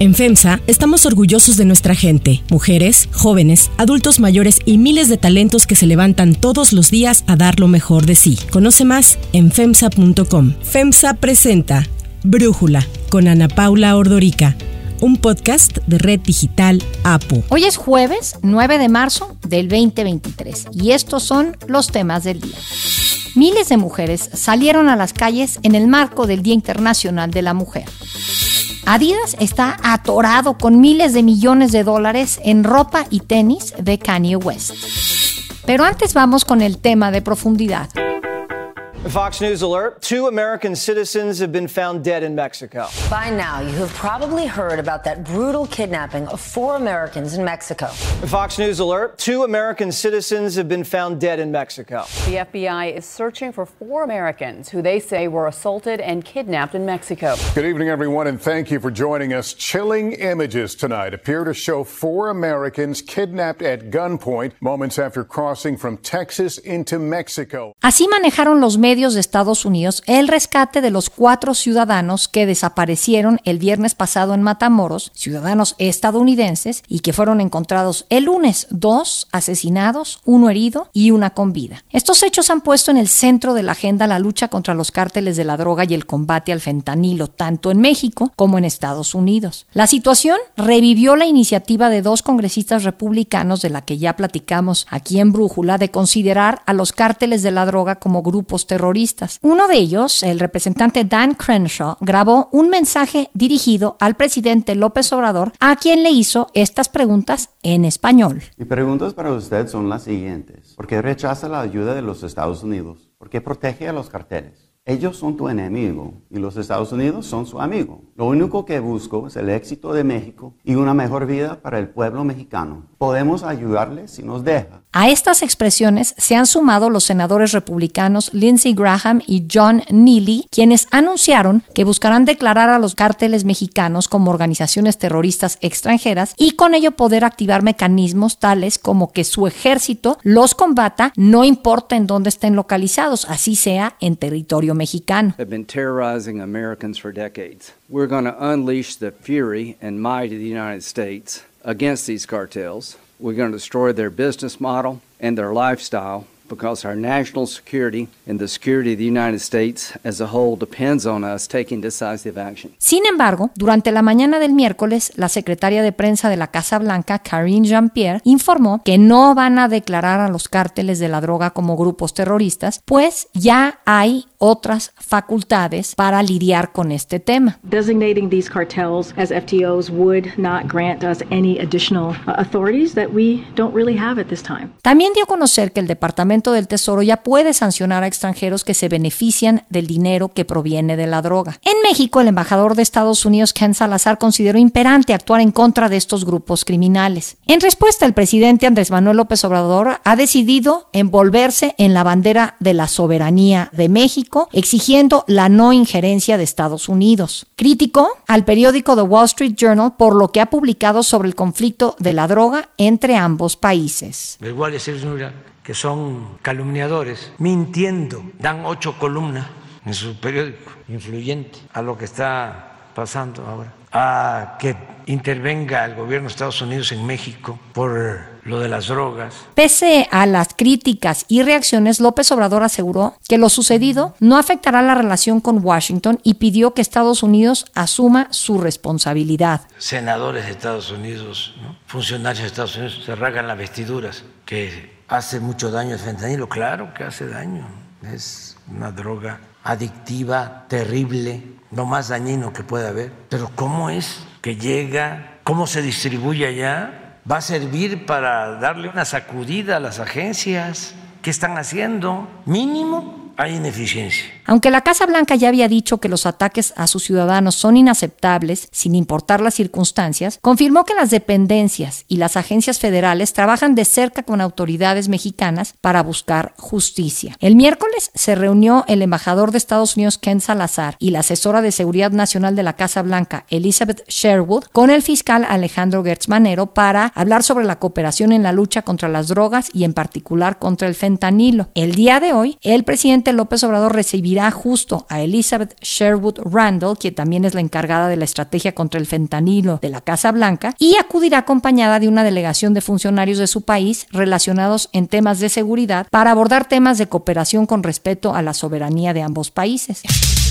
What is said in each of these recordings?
En FEMSA estamos orgullosos de nuestra gente, mujeres, jóvenes, adultos mayores y miles de talentos que se levantan todos los días a dar lo mejor de sí. Conoce más en FEMSA.com. FEMSA presenta Brújula con Ana Paula Ordorica un podcast de Red Digital APO. Hoy es jueves 9 de marzo del 2023 y estos son los temas del día. Miles de mujeres salieron a las calles en el marco del Día Internacional de la Mujer. Adidas está atorado con miles de millones de dólares en ropa y tenis de Kanye West. Pero antes vamos con el tema de profundidad. Fox News alert two American citizens have been found dead in Mexico. By now, you have probably heard about that brutal kidnapping of four Americans in Mexico. Fox News alert two American citizens have been found dead in Mexico. The FBI is searching for four Americans who they say were assaulted and kidnapped in Mexico. Good evening, everyone, and thank you for joining us. Chilling images tonight appear to show four Americans kidnapped at gunpoint moments after crossing from Texas into Mexico. Así manejaron los medios medios de Estados Unidos el rescate de los cuatro ciudadanos que desaparecieron el viernes pasado en Matamoros, ciudadanos estadounidenses, y que fueron encontrados el lunes, dos asesinados, uno herido y una con vida. Estos hechos han puesto en el centro de la agenda la lucha contra los cárteles de la droga y el combate al fentanilo, tanto en México como en Estados Unidos. La situación revivió la iniciativa de dos congresistas republicanos de la que ya platicamos aquí en Brújula de considerar a los cárteles de la droga como grupos terroristas uno de ellos, el representante Dan Crenshaw, grabó un mensaje dirigido al presidente López Obrador, a quien le hizo estas preguntas en español. Mi preguntas para usted son las siguientes. ¿Por qué rechaza la ayuda de los Estados Unidos? ¿Por qué protege a los carteles? Ellos son tu enemigo y los Estados Unidos son su amigo. Lo único que busco es el éxito de México y una mejor vida para el pueblo mexicano. Podemos ayudarles si nos deja. A estas expresiones se han sumado los senadores republicanos Lindsey Graham y John Neely, quienes anunciaron que buscarán declarar a los cárteles mexicanos como organizaciones terroristas extranjeras y con ello poder activar mecanismos tales como que su ejército los combata no importa en dónde estén localizados, así sea en territorio mexicano. Against these cartels. We're going to destroy their business model and their lifestyle because our national security and the security of the United States as a whole depends on us taking decisive action. Sin embargo, durante la mañana del miércoles, la secretaria de prensa de la Casa Blanca, Karine Jean-Pierre, informó que no van a declarar a los cárteles de la droga como grupos terroristas, pues ya hay otras facultades para lidiar con este tema. Designating these cartels as FTOs would not grant us any additional uh, authorities that we don't really have at this time. También dio a conocer que el Departamento del Tesoro ya puede sancionar a extranjeros que se benefician del dinero que proviene de la droga. En México, el embajador de Estados Unidos, Ken Salazar, consideró imperante actuar en contra de estos grupos criminales. En respuesta, el presidente Andrés Manuel López Obrador ha decidido envolverse en la bandera de la soberanía de México exigiendo la no injerencia de Estados Unidos. Crítico al periódico The Wall Street Journal por lo que ha publicado sobre el conflicto de la droga entre ambos países. que son calumniadores, mintiendo, dan ocho columnas en su periódico influyente a lo que está pasando ahora, a que intervenga el gobierno de Estados Unidos en México por lo de las drogas. Pese a las críticas y reacciones, López Obrador aseguró que lo sucedido no afectará la relación con Washington y pidió que Estados Unidos asuma su responsabilidad. Senadores de Estados Unidos, funcionarios de Estados Unidos se rasgan las vestiduras, que hace mucho daño el fentanilo, claro que hace daño, es una droga adictiva, terrible, lo más dañino que puede haber. Pero ¿cómo es que llega? ¿Cómo se distribuye allá? ¿Va a servir para darle una sacudida a las agencias? ¿Qué están haciendo? Mínimo hay ineficiencia. Aunque la Casa Blanca ya había dicho que los ataques a sus ciudadanos son inaceptables, sin importar las circunstancias, confirmó que las dependencias y las agencias federales trabajan de cerca con autoridades mexicanas para buscar justicia. El miércoles se reunió el embajador de Estados Unidos Ken Salazar y la asesora de Seguridad Nacional de la Casa Blanca Elizabeth Sherwood con el fiscal Alejandro Gertz Manero para hablar sobre la cooperación en la lucha contra las drogas y en particular contra el fentanilo. El día de hoy, el presidente López Obrador recibirá justo a Elizabeth Sherwood Randall, quien también es la encargada de la estrategia contra el fentanilo de la Casa Blanca, y acudirá acompañada de una delegación de funcionarios de su país relacionados en temas de seguridad para abordar temas de cooperación con respeto a la soberanía de ambos países.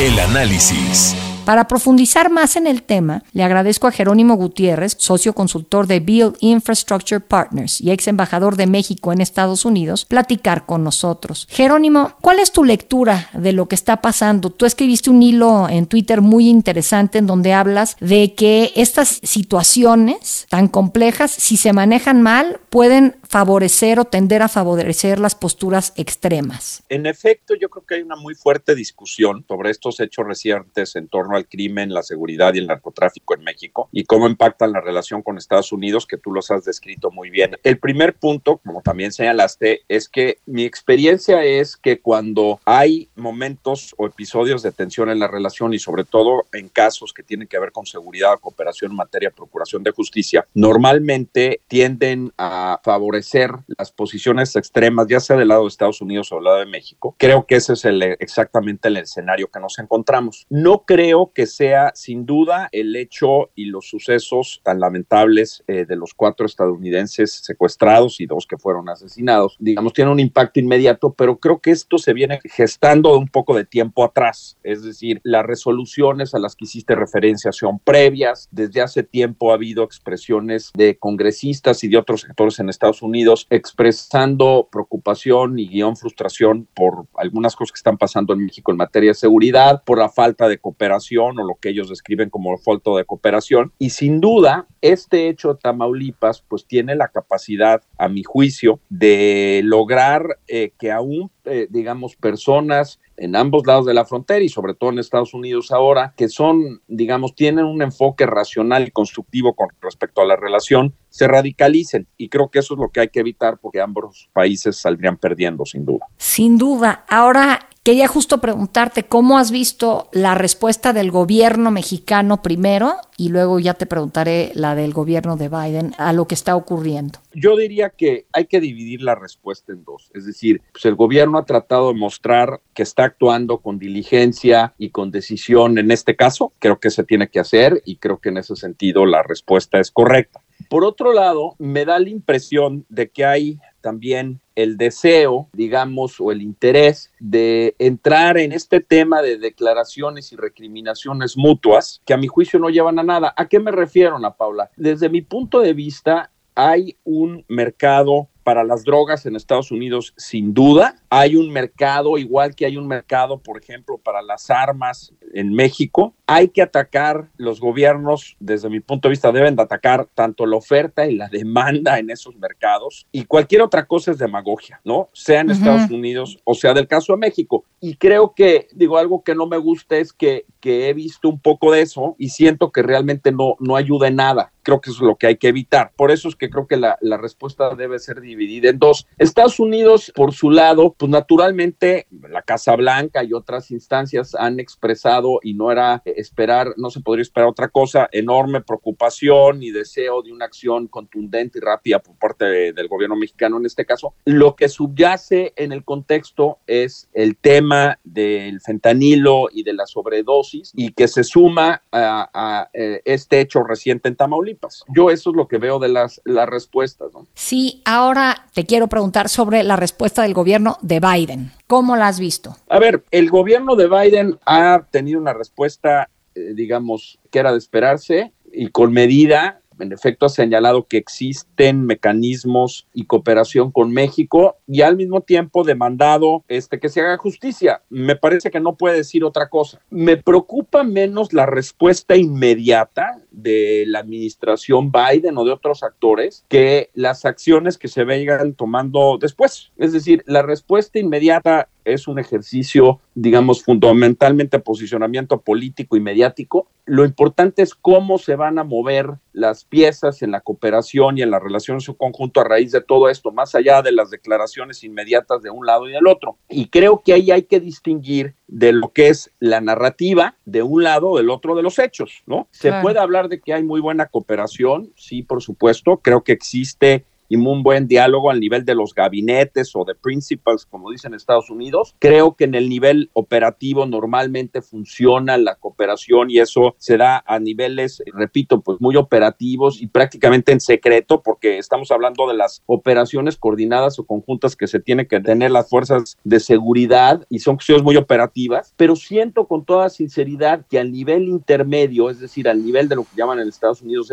El análisis. Para profundizar más en el tema, le agradezco a Jerónimo Gutiérrez, socio consultor de Build Infrastructure Partners y ex embajador de México en Estados Unidos, platicar con nosotros. Jerónimo, ¿cuál es tu lectura de lo que está pasando? Tú escribiste un hilo en Twitter muy interesante en donde hablas de que estas situaciones tan complejas, si se manejan mal, pueden favorecer o tender a favorecer las posturas extremas. En efecto, yo creo que hay una muy fuerte discusión sobre estos hechos recientes en torno al crimen, la seguridad y el narcotráfico en México y cómo impactan la relación con Estados Unidos, que tú los has descrito muy bien. El primer punto, como también señalaste, es que mi experiencia es que cuando hay momentos o episodios de tensión en la relación y sobre todo en casos que tienen que ver con seguridad o cooperación en materia de procuración de justicia, normalmente tienden a favorecer las posiciones extremas, ya sea del lado de Estados Unidos o del lado de México. Creo que ese es el, exactamente el escenario que nos encontramos. No creo que sea sin duda el hecho y los sucesos tan lamentables eh, de los cuatro estadounidenses secuestrados y dos que fueron asesinados, digamos, tiene un impacto inmediato, pero creo que esto se viene gestando un poco de tiempo atrás. Es decir, las resoluciones a las que hiciste referencia son previas. Desde hace tiempo ha habido expresiones de congresistas y de otros sectores en Estados Unidos expresando preocupación y guion frustración por algunas cosas que están pasando en México en materia de seguridad, por la falta de cooperación o lo que ellos describen como falta de cooperación. Y sin duda, este hecho de Tamaulipas pues tiene la capacidad, a mi juicio, de lograr eh, que aún, eh, digamos, personas en ambos lados de la frontera y sobre todo en Estados Unidos ahora, que son, digamos, tienen un enfoque racional y constructivo con respecto a la relación, se radicalicen. Y creo que eso es lo que hay que evitar porque ambos países saldrían perdiendo, sin duda. Sin duda. Ahora, Quería justo preguntarte cómo has visto la respuesta del gobierno mexicano primero y luego ya te preguntaré la del gobierno de Biden a lo que está ocurriendo. Yo diría que hay que dividir la respuesta en dos. Es decir, pues el gobierno ha tratado de mostrar que está actuando con diligencia y con decisión en este caso. Creo que se tiene que hacer y creo que en ese sentido la respuesta es correcta. Por otro lado, me da la impresión de que hay también el deseo, digamos, o el interés de entrar en este tema de declaraciones y recriminaciones mutuas que a mi juicio no llevan a nada. ¿A qué me refiero, Ana Paula? Desde mi punto de vista, hay un mercado para las drogas en Estados Unidos, sin duda. Hay un mercado, igual que hay un mercado, por ejemplo, para las armas en México. Hay que atacar, los gobiernos, desde mi punto de vista, deben de atacar tanto la oferta y la demanda en esos mercados. Y cualquier otra cosa es demagogia, ¿no? Sea en Estados Unidos o sea del caso de México. Y creo que, digo, algo que no me gusta es que, he visto un poco de eso y siento que realmente no, no ayuda en nada creo que es lo que hay que evitar. Por eso es que creo que la, la, respuesta debe ser dividida en dos. Estados Unidos, por su lado, pues naturalmente la Casa Blanca y otras instancias han expresado, y no era esperar, no se podría esperar otra cosa, enorme preocupación y deseo de una acción contundente y rápida por parte del gobierno mexicano en este caso. Lo que subyace en el contexto es el tema del fentanilo y de la sobredosis y que se suma a, a eh, este hecho reciente en Tamaulipas yo eso es lo que veo de las, las respuestas. ¿no? Sí, ahora te quiero preguntar sobre la respuesta del gobierno de Biden. ¿Cómo la has visto? A ver, el gobierno de Biden ha tenido una respuesta, eh, digamos, que era de esperarse y con medida en efecto ha señalado que existen mecanismos y cooperación con México y al mismo tiempo demandado este, que se haga justicia. Me parece que no puede decir otra cosa. Me preocupa menos la respuesta inmediata de la administración Biden o de otros actores que las acciones que se vengan tomando después. Es decir, la respuesta inmediata es un ejercicio, digamos, fundamentalmente posicionamiento político y mediático. Lo importante es cómo se van a mover las piezas en la cooperación y en la relación en su conjunto a raíz de todo esto, más allá de las declaraciones inmediatas de un lado y del otro. Y creo que ahí hay que distinguir de lo que es la narrativa de un lado, del otro de los hechos, ¿no? Se puede hablar de que hay muy buena cooperación, sí, por supuesto, creo que existe y un buen diálogo al nivel de los gabinetes o de principals, como dicen Estados Unidos. Creo que en el nivel operativo normalmente funciona la cooperación y eso se da a niveles, repito, pues muy operativos y prácticamente en secreto, porque estamos hablando de las operaciones coordinadas o conjuntas que se tienen que tener las fuerzas de seguridad y son cuestiones muy operativas, pero siento con toda sinceridad que al nivel intermedio, es decir, al nivel de lo que llaman en Estados Unidos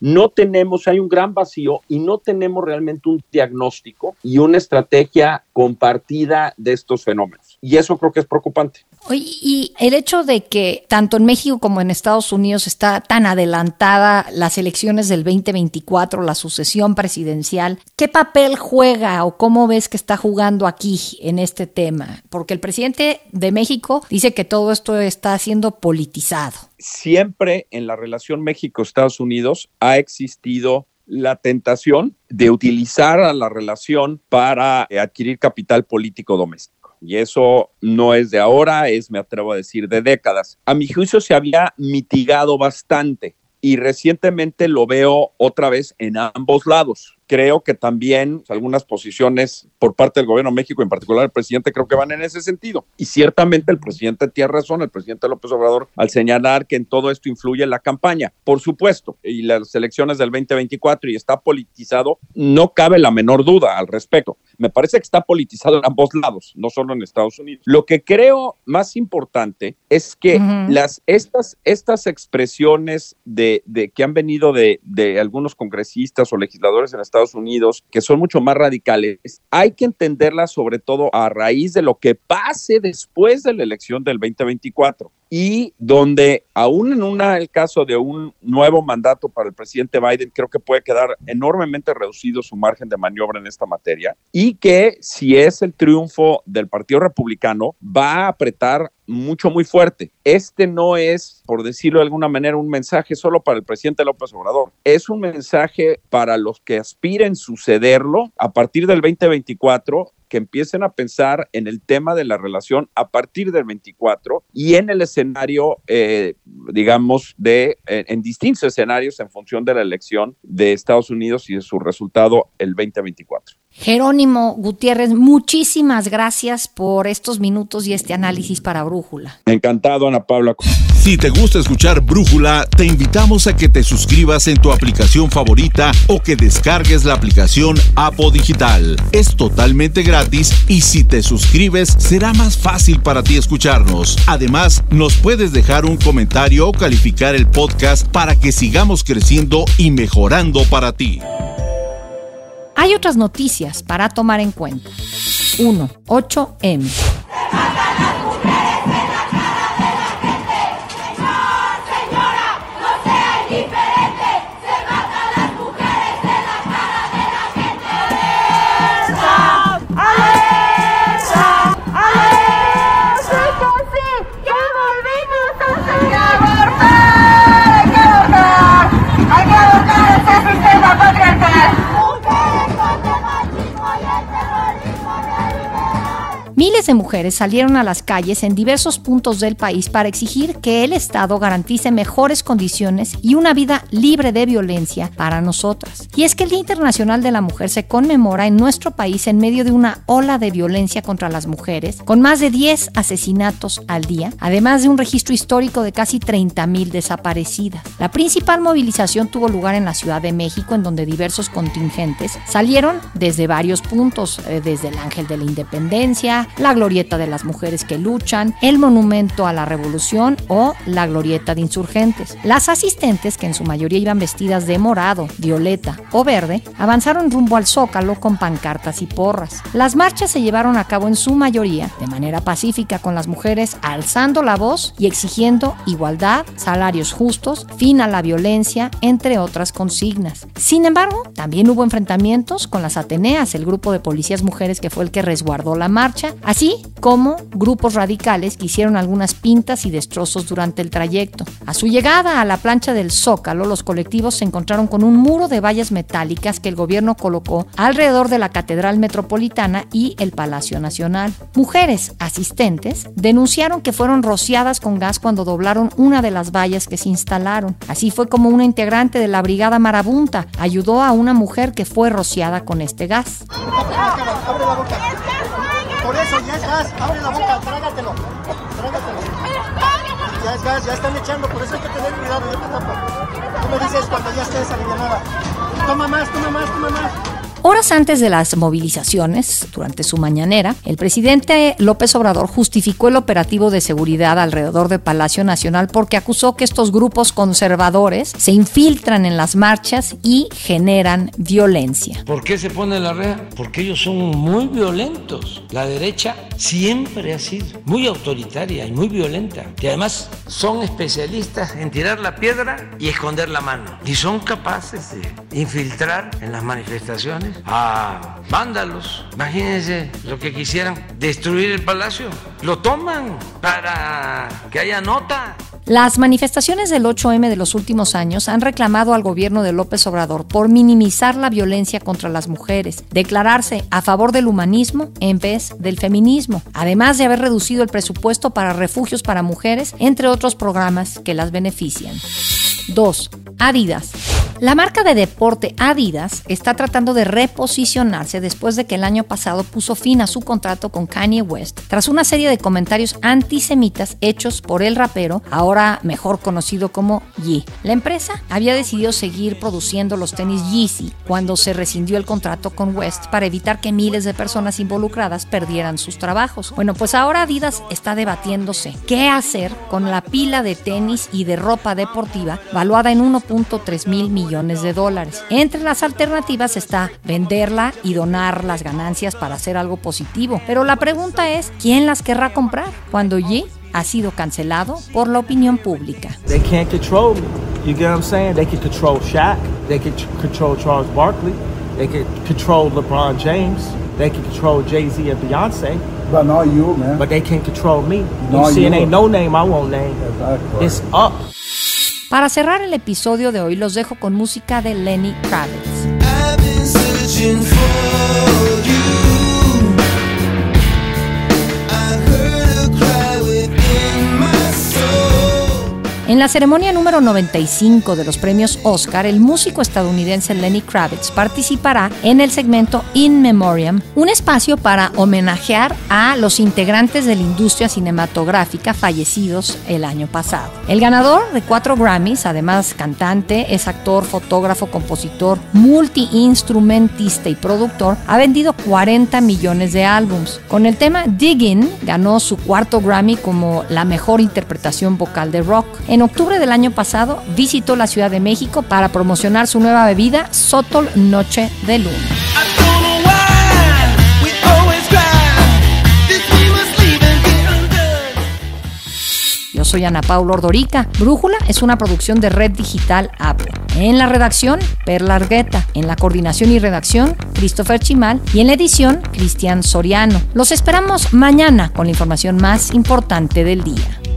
no tenemos, hay un gran vacío y no tenemos realmente un diagnóstico y una estrategia compartida de estos fenómenos. Y eso creo que es preocupante. y el hecho de que tanto en México como en Estados Unidos está tan adelantada las elecciones del 2024, la sucesión presidencial, ¿qué papel juega o cómo ves que está jugando aquí en este tema? Porque el presidente de México dice que todo esto está siendo politizado. Siempre en la relación México-Estados Unidos ha existido la tentación de utilizar a la relación para eh, adquirir capital político doméstico. Y eso no es de ahora, es, me atrevo a decir, de décadas. A mi juicio se había mitigado bastante y recientemente lo veo otra vez en ambos lados creo que también algunas posiciones por parte del gobierno de México, en particular el presidente, creo que van en ese sentido. Y ciertamente el presidente tiene razón, el presidente López Obrador, al señalar que en todo esto influye la campaña. Por supuesto, y las elecciones del 2024 y está politizado, no cabe la menor duda al respecto. Me parece que está politizado en ambos lados, no solo en Estados Unidos. Lo que creo más importante es que las, estas, estas expresiones de, de que han venido de, de algunos congresistas o legisladores en Estados Estados Unidos, que son mucho más radicales, hay que entenderlas sobre todo a raíz de lo que pase después de la elección del 2024 y donde aún en una, el caso de un nuevo mandato para el presidente Biden, creo que puede quedar enormemente reducido su margen de maniobra en esta materia y que si es el triunfo del Partido Republicano, va a apretar mucho, muy fuerte. Este no es, por decirlo de alguna manera, un mensaje solo para el presidente López Obrador. Es un mensaje para los que aspiren sucederlo a partir del 2024 que empiecen a pensar en el tema de la relación a partir del 24 y en el escenario, eh, digamos, de en distintos escenarios en función de la elección de Estados Unidos y de su resultado el 2024. Jerónimo Gutiérrez, muchísimas gracias por estos minutos y este análisis para Brújula. Encantado, Ana Paula. Si te gusta escuchar Brújula, te invitamos a que te suscribas en tu aplicación favorita o que descargues la aplicación Apo Digital. Es totalmente gratis y si te suscribes será más fácil para ti escucharnos. Además, nos puedes dejar un comentario o calificar el podcast para que sigamos creciendo y mejorando para ti. Hay otras noticias para tomar en cuenta. 1. 8M. Miles de mujeres salieron a las calles en diversos puntos del país para exigir que el Estado garantice mejores condiciones y una vida libre de violencia para nosotras. Y es que el Día Internacional de la Mujer se conmemora en nuestro país en medio de una ola de violencia contra las mujeres, con más de 10 asesinatos al día, además de un registro histórico de casi 30.000 desaparecidas. La principal movilización tuvo lugar en la Ciudad de México, en donde diversos contingentes salieron desde varios puntos, eh, desde el Ángel de la Independencia, la glorieta de las mujeres que luchan, el monumento a la revolución o la glorieta de insurgentes. Las asistentes, que en su mayoría iban vestidas de morado, violeta o verde, avanzaron rumbo al zócalo con pancartas y porras. Las marchas se llevaron a cabo en su mayoría de manera pacífica con las mujeres alzando la voz y exigiendo igualdad, salarios justos, fin a la violencia, entre otras consignas. Sin embargo, también hubo enfrentamientos con las Ateneas, el grupo de policías mujeres que fue el que resguardó la marcha, así como grupos radicales que hicieron algunas pintas y destrozos durante el trayecto. A su llegada a la plancha del Zócalo, los colectivos se encontraron con un muro de vallas metálicas que el gobierno colocó alrededor de la Catedral Metropolitana y el Palacio Nacional. Mujeres asistentes denunciaron que fueron rociadas con gas cuando doblaron una de las vallas que se instalaron. Así fue como una integrante de la Brigada Marabunta ayudó a una mujer que fue rociada con este gas. Por eso ya es gas, abre la boca, trágatelo, trágatelo. Ya es gas, ya están echando, por eso hay que tener cuidado, yo te tapo. Tú me dices cuando ya estés alivianada. Toma más, toma más, toma más. Horas antes de las movilizaciones, durante su mañanera, el presidente López Obrador justificó el operativo de seguridad alrededor del Palacio Nacional porque acusó que estos grupos conservadores se infiltran en las marchas y generan violencia. ¿Por qué se pone la red? Porque ellos son muy violentos. La derecha siempre ha sido muy autoritaria y muy violenta. Y además son especialistas en tirar la piedra y esconder la mano. Y son capaces de infiltrar en las manifestaciones a vándalos. Imagínense lo que quisieran, destruir el palacio. Lo toman para que haya nota. Las manifestaciones del 8M de los últimos años han reclamado al gobierno de López Obrador por minimizar la violencia contra las mujeres, declararse a favor del humanismo en vez del feminismo, además de haber reducido el presupuesto para refugios para mujeres, entre otros programas que las benefician. 2. Adidas. La marca de deporte Adidas está tratando de reposicionarse después de que el año pasado puso fin a su contrato con Kanye West tras una serie de comentarios antisemitas hechos por el rapero, ahora mejor conocido como Ye. La empresa había decidido seguir produciendo los tenis Yeezy cuando se rescindió el contrato con West para evitar que miles de personas involucradas perdieran sus trabajos. Bueno, pues ahora Adidas está debatiéndose qué hacer con la pila de tenis y de ropa deportiva valuada en 1.3 mil millones de dólares. Entre las alternativas está venderla y donar las ganancias para hacer algo positivo. Pero la pregunta es, ¿quién las querrá comprar? Cuando Ye ha sido cancelado por la opinión pública. They can't control me. You get what I'm saying? They can control Shaq. They can control Charles Barkley. They can control LeBron James. They can control Jay-Z and Beyonce. But not you, man. But they can't control me. Not you see, it ain't no name I won't name. Exactly. It's up. Para cerrar el episodio de hoy los dejo con música de Lenny Kravitz. En la ceremonia número 95 de los premios Oscar, el músico estadounidense Lenny Kravitz participará en el segmento In Memoriam, un espacio para homenajear a los integrantes de la industria cinematográfica fallecidos el año pasado. El ganador de cuatro Grammys, además cantante, es actor, fotógrafo, compositor, multiinstrumentista y productor, ha vendido 40 millones de álbums. Con el tema Diggin ganó su cuarto Grammy como la mejor interpretación vocal de rock. Octubre del año pasado visitó la Ciudad de México para promocionar su nueva bebida Sotol Noche de Luna. Yo soy Ana Paula Ordorica. Brújula es una producción de Red Digital Apple. En la redacción, Perla Argueta. En la coordinación y redacción, Christopher Chimal. Y en la edición, Cristian Soriano. Los esperamos mañana con la información más importante del día.